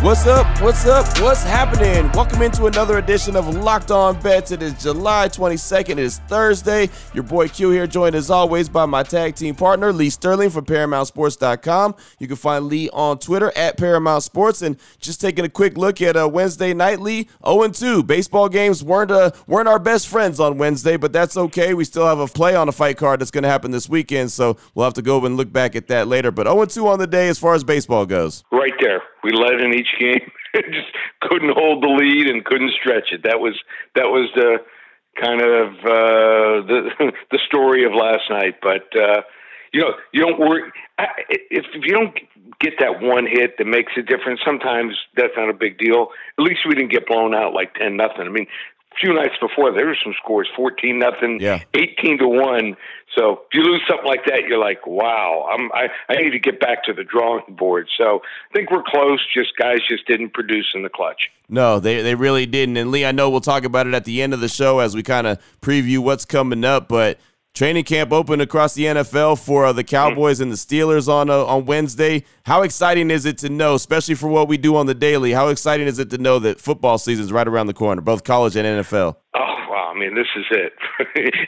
What's up? What's up? What's happening? Welcome into another edition of Locked On Bets. It is July 22nd. It is Thursday. Your boy Q here, joined as always by my tag team partner, Lee Sterling from ParamountSports.com. You can find Lee on Twitter at Paramount Sports. And just taking a quick look at uh, Wednesday night, Lee, 0-2. Baseball games weren't, uh, weren't our best friends on Wednesday, but that's okay. We still have a play on a fight card that's going to happen this weekend, so we'll have to go and look back at that later. But 0-2 on the day as far as baseball goes. Right there. We led in each game. just couldn't hold the lead and couldn't stretch it. That was that was the kind of uh, the the story of last night. But uh, you know, you don't worry if, if you don't get that one hit that makes a difference. Sometimes that's not a big deal. At least we didn't get blown out like ten nothing. I mean, few nights before there were some scores 14 nothing yeah. 18 to 1 so if you lose something like that you're like wow I'm, I, I need to get back to the drawing board. So i think we're close just guys just didn't produce in the clutch. No they, they really didn't. And lee i know we'll talk about it at the end of the show as we kind of preview what's coming up but Training camp open across the NFL for uh, the Cowboys and the Steelers on uh, on Wednesday. How exciting is it to know, especially for what we do on the daily? How exciting is it to know that football season is right around the corner, both college and NFL? Oh wow! I mean, this is it.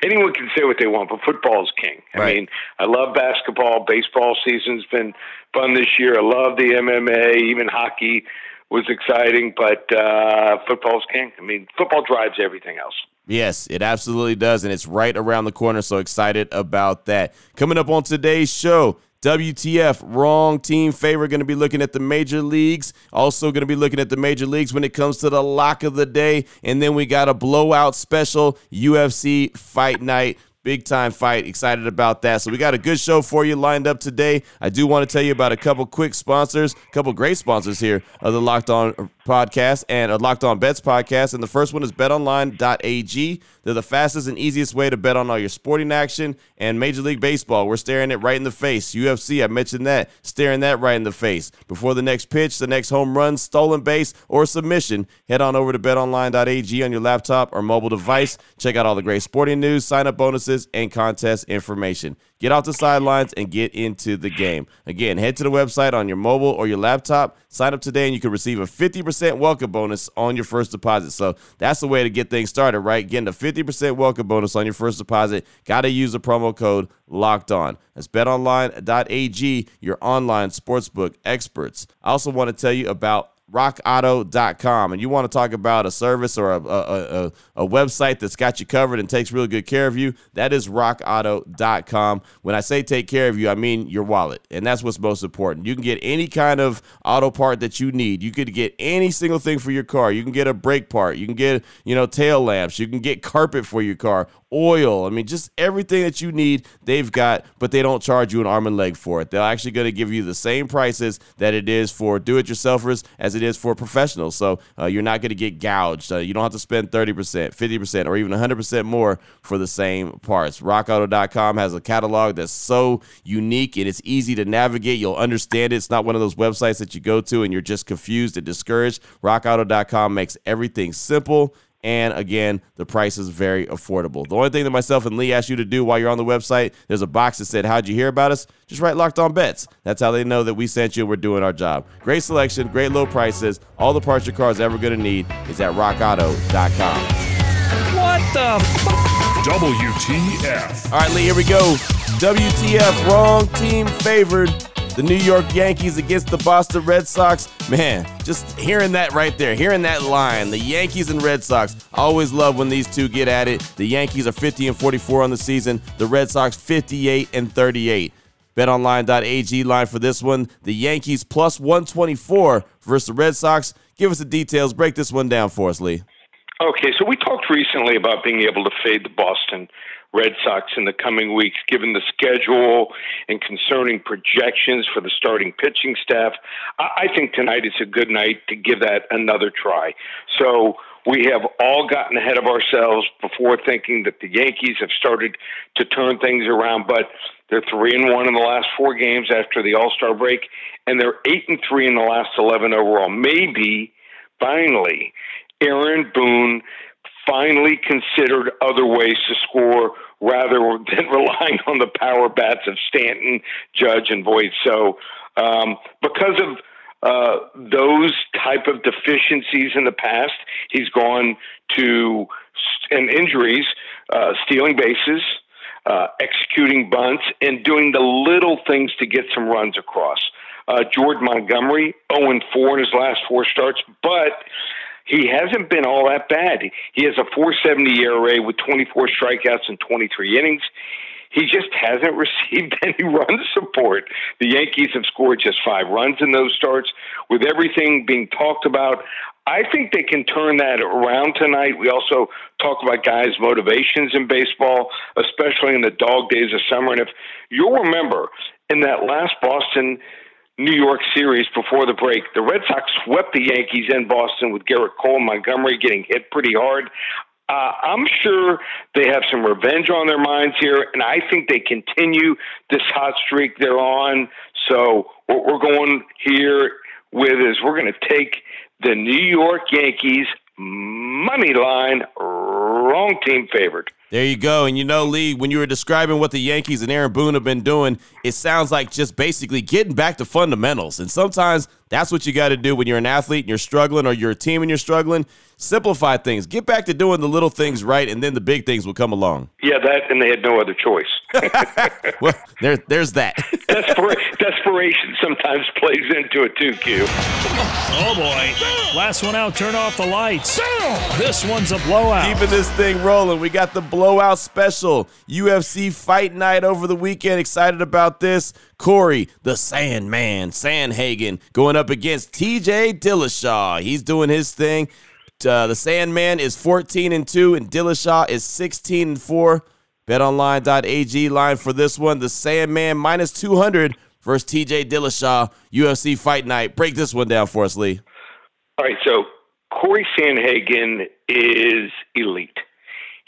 Anyone can say what they want, but football is king. I Right. mean, I love basketball. Baseball season's been fun this year. I love the MMA. Even hockey was exciting, but uh, football's king. I mean, football drives everything else. Yes, it absolutely does. And it's right around the corner. So excited about that. Coming up on today's show, WTF, wrong team favor. Going to be looking at the major leagues. Also, going to be looking at the major leagues when it comes to the lock of the day. And then we got a blowout special UFC fight night. Big time fight. Excited about that. So we got a good show for you lined up today. I do want to tell you about a couple quick sponsors, a couple great sponsors here of the Locked On podcast and a Locked On Bets podcast. And the first one is betonline.ag. They're the fastest and easiest way to bet on all your sporting action and Major League Baseball. We're staring it right in the face. UFC, I mentioned that, staring that right in the face. Before the next pitch, the next home run, stolen base, or submission, head on over to betonline.ag on your laptop or mobile device. Check out all the great sporting news, sign up bonuses, and contest information. Get off the sidelines and get into the game. Again, head to the website on your mobile or your laptop. Sign up today and you can receive a 50% welcome bonus on your first deposit. So that's the way to get things started, right? Getting a 50% welcome bonus on your first deposit. Got to use the promo code locked on. That's betonline.ag, your online sportsbook experts. I also want to tell you about rockauto.com and you want to talk about a service or a, a, a, a website that's got you covered and takes really good care of you, that is rockauto.com. When I say take care of you, I mean your wallet. And that's what's most important. You can get any kind of auto part that you need. You could get any single thing for your car. You can get a brake part. You can get, you know, tail lamps. You can get carpet for your car oil. I mean, just everything that you need, they've got, but they don't charge you an arm and leg for it. They're actually going to give you the same prices that it is for do it yourselfers as it is for professionals. So uh, you're not going to get gouged. Uh, you don't have to spend 30%, 50%, or even 100% more for the same parts. RockAuto.com has a catalog that's so unique and it's easy to navigate. You'll understand it. It's not one of those websites that you go to and you're just confused and discouraged. RockAuto.com makes everything simple. And again, the price is very affordable. The only thing that myself and Lee asked you to do while you're on the website, there's a box that said, How'd you hear about us? Just write locked on bets. That's how they know that we sent you and we're doing our job. Great selection, great low prices. All the parts your car is ever going to need is at rockauto.com. What the f- WTF. All right, Lee, here we go. WTF, wrong team favored. The New York Yankees against the Boston Red Sox. Man, just hearing that right there, hearing that line, the Yankees and Red Sox. Always love when these two get at it. The Yankees are 50 and 44 on the season, the Red Sox 58 and 38. BetOnline.ag line for this one. The Yankees plus 124 versus the Red Sox. Give us the details. Break this one down for us, Lee. Okay, so we talked recently about being able to fade the Boston Red Sox in the coming weeks, given the schedule and concerning projections for the starting pitching staff. I think tonight is a good night to give that another try. So we have all gotten ahead of ourselves before thinking that the Yankees have started to turn things around, but they're three and one in the last four games after the All Star break, and they're eight and three in the last eleven overall. Maybe finally, Aaron Boone finally considered other ways to score rather than relying on the power bats of Stanton, Judge, and Voit. So, um, because of uh, those type of deficiencies in the past. He's gone to and injuries, uh, stealing bases, uh, executing bunts, and doing the little things to get some runs across. Uh, Jordan Montgomery, 0 4 in his last four starts, but he hasn't been all that bad. He has a 470 ERA with 24 strikeouts and 23 innings he just hasn't received any run support. The Yankees have scored just five runs in those starts. With everything being talked about, I think they can turn that around tonight. We also talk about guys' motivations in baseball, especially in the dog days of summer. And if you'll remember, in that last Boston New York series before the break, the Red Sox swept the Yankees in Boston with Gerrit Cole Montgomery getting hit pretty hard. Uh, I'm sure they have some revenge on their minds here, and I think they continue this hot streak they're on. So what we're going here with is we're going to take the New York Yankees money line, wrong team favored. There you go. And you know, Lee, when you were describing what the Yankees and Aaron Boone have been doing, it sounds like just basically getting back to fundamentals. And sometimes that's what you got to do when you're an athlete and you're struggling or you're a team and you're struggling. Simplify things. Get back to doing the little things right, and then the big things will come along. Yeah, that, and they had no other choice. well, there, there's that. Despera- desperation sometimes plays into it too, Q. Oh, boy. Last one out, turn off the lights. This one's a blowout. Keeping this thing rolling. We got the blowout special. UFC Fight Night over the weekend. Excited about this. Corey, the Sandman, Sandhagen, going up against TJ Dillashaw. He's doing his thing. Uh, the Sandman is 14 and 2, and Dillashaw is 16 and 4. BetOnline.ag line for this one. The Sandman minus 200 versus TJ Dillashaw. UFC Fight Night. Break this one down for us, Lee. All right, so Corey Sandhagen is elite.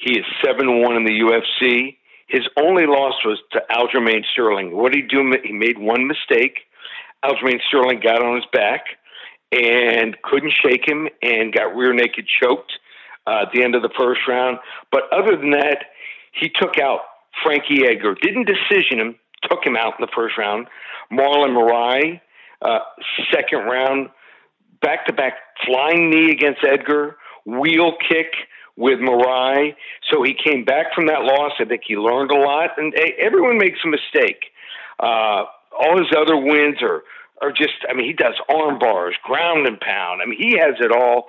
He is 7 1 in the UFC. His only loss was to Aljamain Sterling. What did he do? He made one mistake. Aljamain Sterling got on his back and couldn't shake him and got rear naked choked uh, at the end of the first round. But other than that, he took out Frankie Edgar. Didn't decision him, took him out in the first round. Marlon Moraes, uh, second round, back to back flying knee against Edgar, wheel kick with Moraes. So he came back from that loss. I think he learned a lot. And everyone makes a mistake. Uh, all his other wins are are just. I mean, he does arm bars, ground and pound. I mean, he has it all.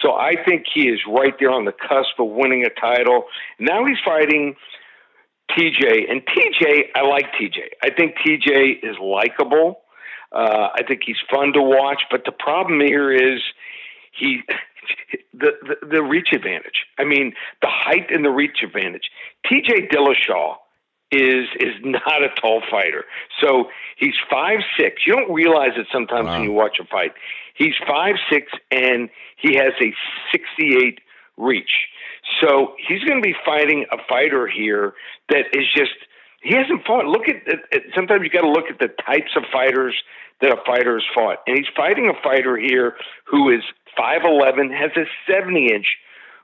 So I think he is right there on the cusp of winning a title. Now he's fighting TJ, and TJ, I like TJ. I think TJ is likable. Uh, I think he's fun to watch. But the problem here is he the, the the reach advantage. I mean, the height and the reach advantage. T.J. Dillashaw is is not a tall fighter. So he's five six. You don't realize it sometimes wow. when you watch a fight. He's five six and he has a sixty eight reach. So he's going to be fighting a fighter here that is just he hasn't fought. Look at, at sometimes you got to look at the types of fighters that a fighter has fought, and he's fighting a fighter here who is 5'11, has a 70 inch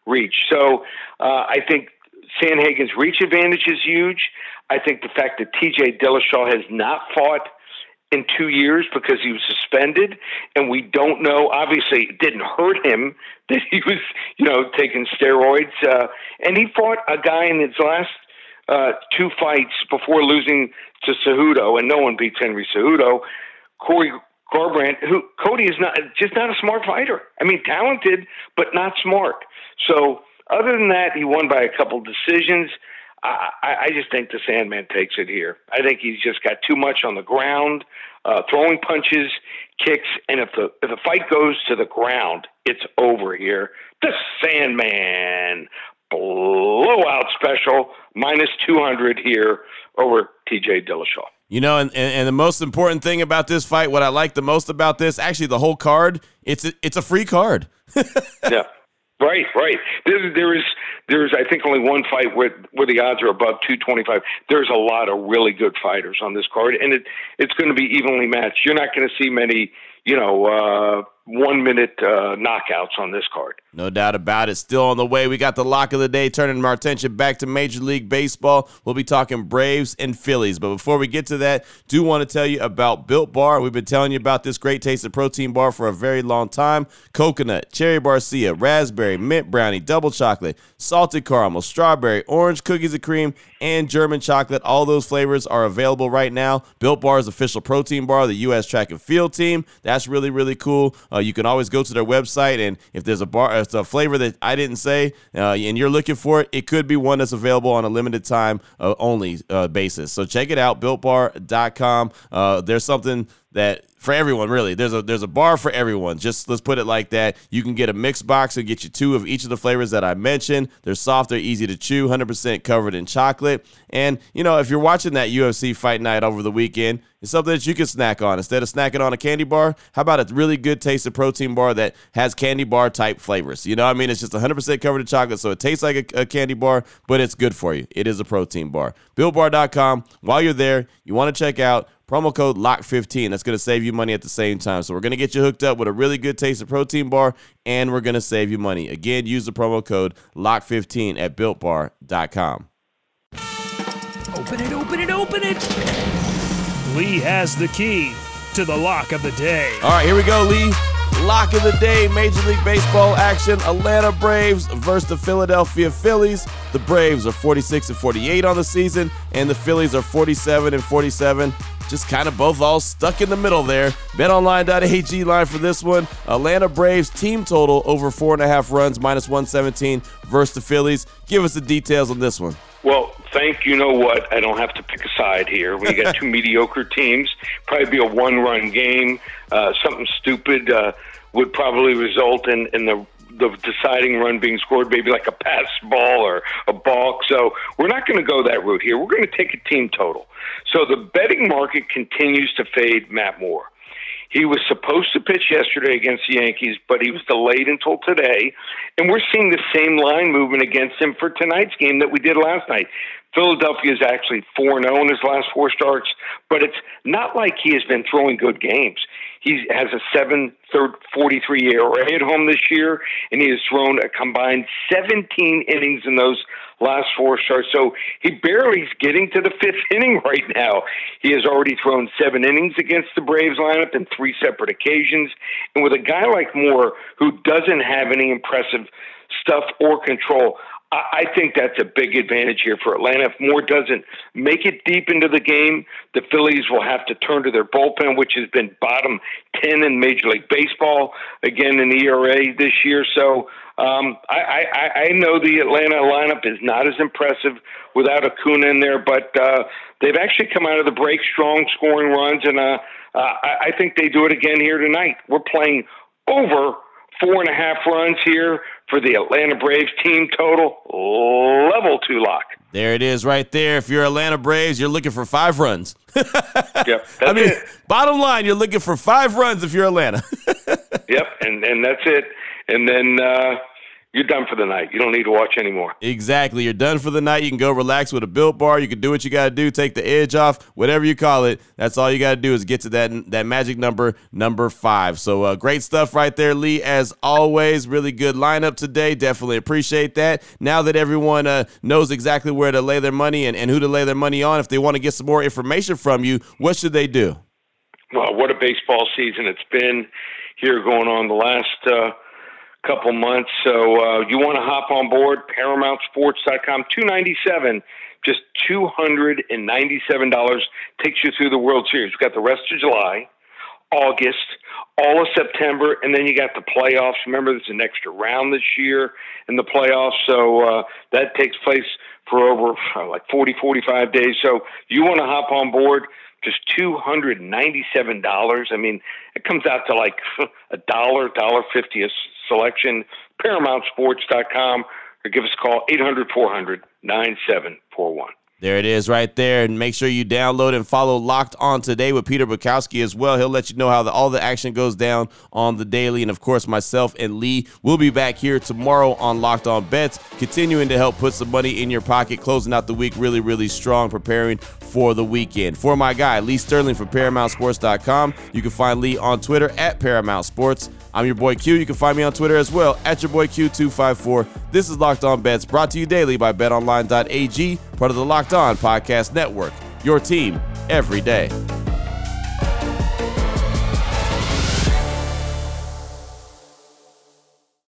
reach. So uh, I think Sandhagen's reach advantage is huge. I think the fact that TJ Dillashaw has not fought in two years because he was suspended, and we don't know. Obviously, it didn't hurt him that he was, you know, taking steroids. Uh, and he fought a guy in his last uh, two fights before losing to Cejudo, and no one beats Henry Cejudo. Corey Garbrandt, who Cody is not just not a smart fighter. I mean, talented but not smart. So other than that, he won by a couple decisions. I, I just think the Sandman takes it here. I think he's just got too much on the ground, uh, throwing punches, kicks, and if the if the fight goes to the ground, it's over here. The Sandman blowout special minus two hundred here over T.J. Dillashaw. You know, and, and, and, the most important thing about this fight, what I like the most about this, actually the whole card, it's a, it's a free card. yeah. Right, right. There, there is, there is. I think only one fight where where the odds are above two twenty five. There's a lot of really good fighters on this card, and it it's going to be evenly matched. You're not going to see many, you know, uh, one minute uh, knockouts on this card. No doubt about it. Still on the way. We got the lock of the day, turning our attention back to Major League Baseball. We'll be talking Braves and Phillies. But before we get to that, do want to tell you about Built Bar. We've been telling you about this great taste of protein bar for a very long time. Coconut, cherry barcia, raspberry, mint brownie, double chocolate, salted caramel, strawberry, orange, cookies and cream, and German chocolate. All those flavors are available right now. Built Bar is official protein bar, the U.S. track and field team. That's really, really cool. Uh, you can always go to their website, and if there's a bar, if a flavor that I didn't say, uh, and you're looking for it, it could be one that's available on a limited time uh, only uh, basis. So check it out, builtbar.com. Uh, there's something that for everyone really. There's a there's a bar for everyone. Just let's put it like that. You can get a mixed box and get you two of each of the flavors that i mentioned. They're soft they're easy to chew 100% covered in chocolate. And you know if you're watching that ufc fight night over the weekend it's something that you can snack on. Instead of snacking on a candy bar how about a really good tasted protein bar that has candy bar type flavors? You know what i mean? It's just 100% covered in chocolate so it tastes like a, a candy bar but it's good for you. It is a protein bar. Builtbar.com while you're there you want to check out promo code LOCK15. That's going to save you money at the same time. So we're going to get you hooked up with a really good taste of protein bar and we're going to save you money. Again, use the promo code LOCK15 at builtbar.com. Open it, open it, open it. Lee has the key to the lock of the day. All right, here we go, Lee. Lock of the day, Major League Baseball action. Atlanta Braves versus the Philadelphia Phillies. The Braves are 46 and 48 on the season, and the Phillies are 47 and 47 just kind of both all stuck in the middle there. BetOnline.ag line for this one. Atlanta Braves team total over four and a half runs, minus 117 versus the Phillies. Give us the details on this one. Well, thank you know what? I don't have to pick a side here. We got two mediocre teams, probably be a one-run game. Uh, something stupid uh, would probably result in, in the the deciding run being scored, maybe like a pass ball or a balk. So we're not going to go that route here. We're going to take a team total. So the betting market continues to fade Matt Moore. He was supposed to pitch yesterday against the Yankees, but he was delayed until today. And we're seeing the same line movement against him for tonight's game that we did last night. Philadelphia is actually 4 0 in his last four starts, but it's not like he has been throwing good games. He has a 7 43 ERA at home this year, and he has thrown a combined 17 innings in those last four starts. So he barely is getting to the fifth inning right now. He has already thrown seven innings against the Braves lineup in three separate occasions. And with a guy like Moore, who doesn't have any impressive stuff or control, I think that's a big advantage here for Atlanta. If Moore doesn't make it deep into the game, the Phillies will have to turn to their bullpen, which has been bottom 10 in Major League Baseball, again in ERA this year. So um, I, I, I know the Atlanta lineup is not as impressive without Acuna in there, but uh, they've actually come out of the break strong, scoring runs, and uh, uh, I think they do it again here tonight. We're playing over four and a half runs here for the Atlanta Braves team total level two lock. There it is right there. If you're Atlanta Braves, you're looking for five runs. yep. I mean, it. bottom line, you're looking for five runs if you're Atlanta. yep, and and that's it. And then uh, you're done for the night. You don't need to watch anymore. Exactly. You're done for the night. You can go relax with a built bar. You can do what you got to do, take the edge off, whatever you call it. That's all you got to do is get to that that magic number, number five. So uh, great stuff right there, Lee. As always, really good lineup today. Definitely appreciate that. Now that everyone uh, knows exactly where to lay their money and, and who to lay their money on, if they want to get some more information from you, what should they do? Well, what a baseball season it's been here going on the last. Uh, couple months. So uh, you want to hop on board ParamountSports.com. Two ninety seven, just two hundred and ninety seven dollars takes you through the World Series. We've got the rest of July, August, all of September, and then you got the playoffs. Remember, there's an extra round this year in the playoffs, so uh, that takes place for over uh, like 40, 45 days. So you want to hop on board just two hundred ninety-seven dollars. I mean, it comes out to like a dollar, dollar fifty a selection. ParamountSports.com or give us a call 800 400 9741. There it is right there. And make sure you download and follow Locked On Today with Peter Bukowski as well. He'll let you know how the, all the action goes down on the daily. And of course, myself and Lee will be back here tomorrow on Locked On Bets, continuing to help put some money in your pocket, closing out the week really, really strong, preparing for the weekend. For my guy, Lee Sterling from ParamountSports.com, you can find Lee on Twitter at Paramount Sports. I'm your boy Q. You can find me on Twitter as well at your boy Q254. This is Locked On Bets, brought to you daily by BetOnline.ag, part of the Locked On Podcast Network. Your team every day.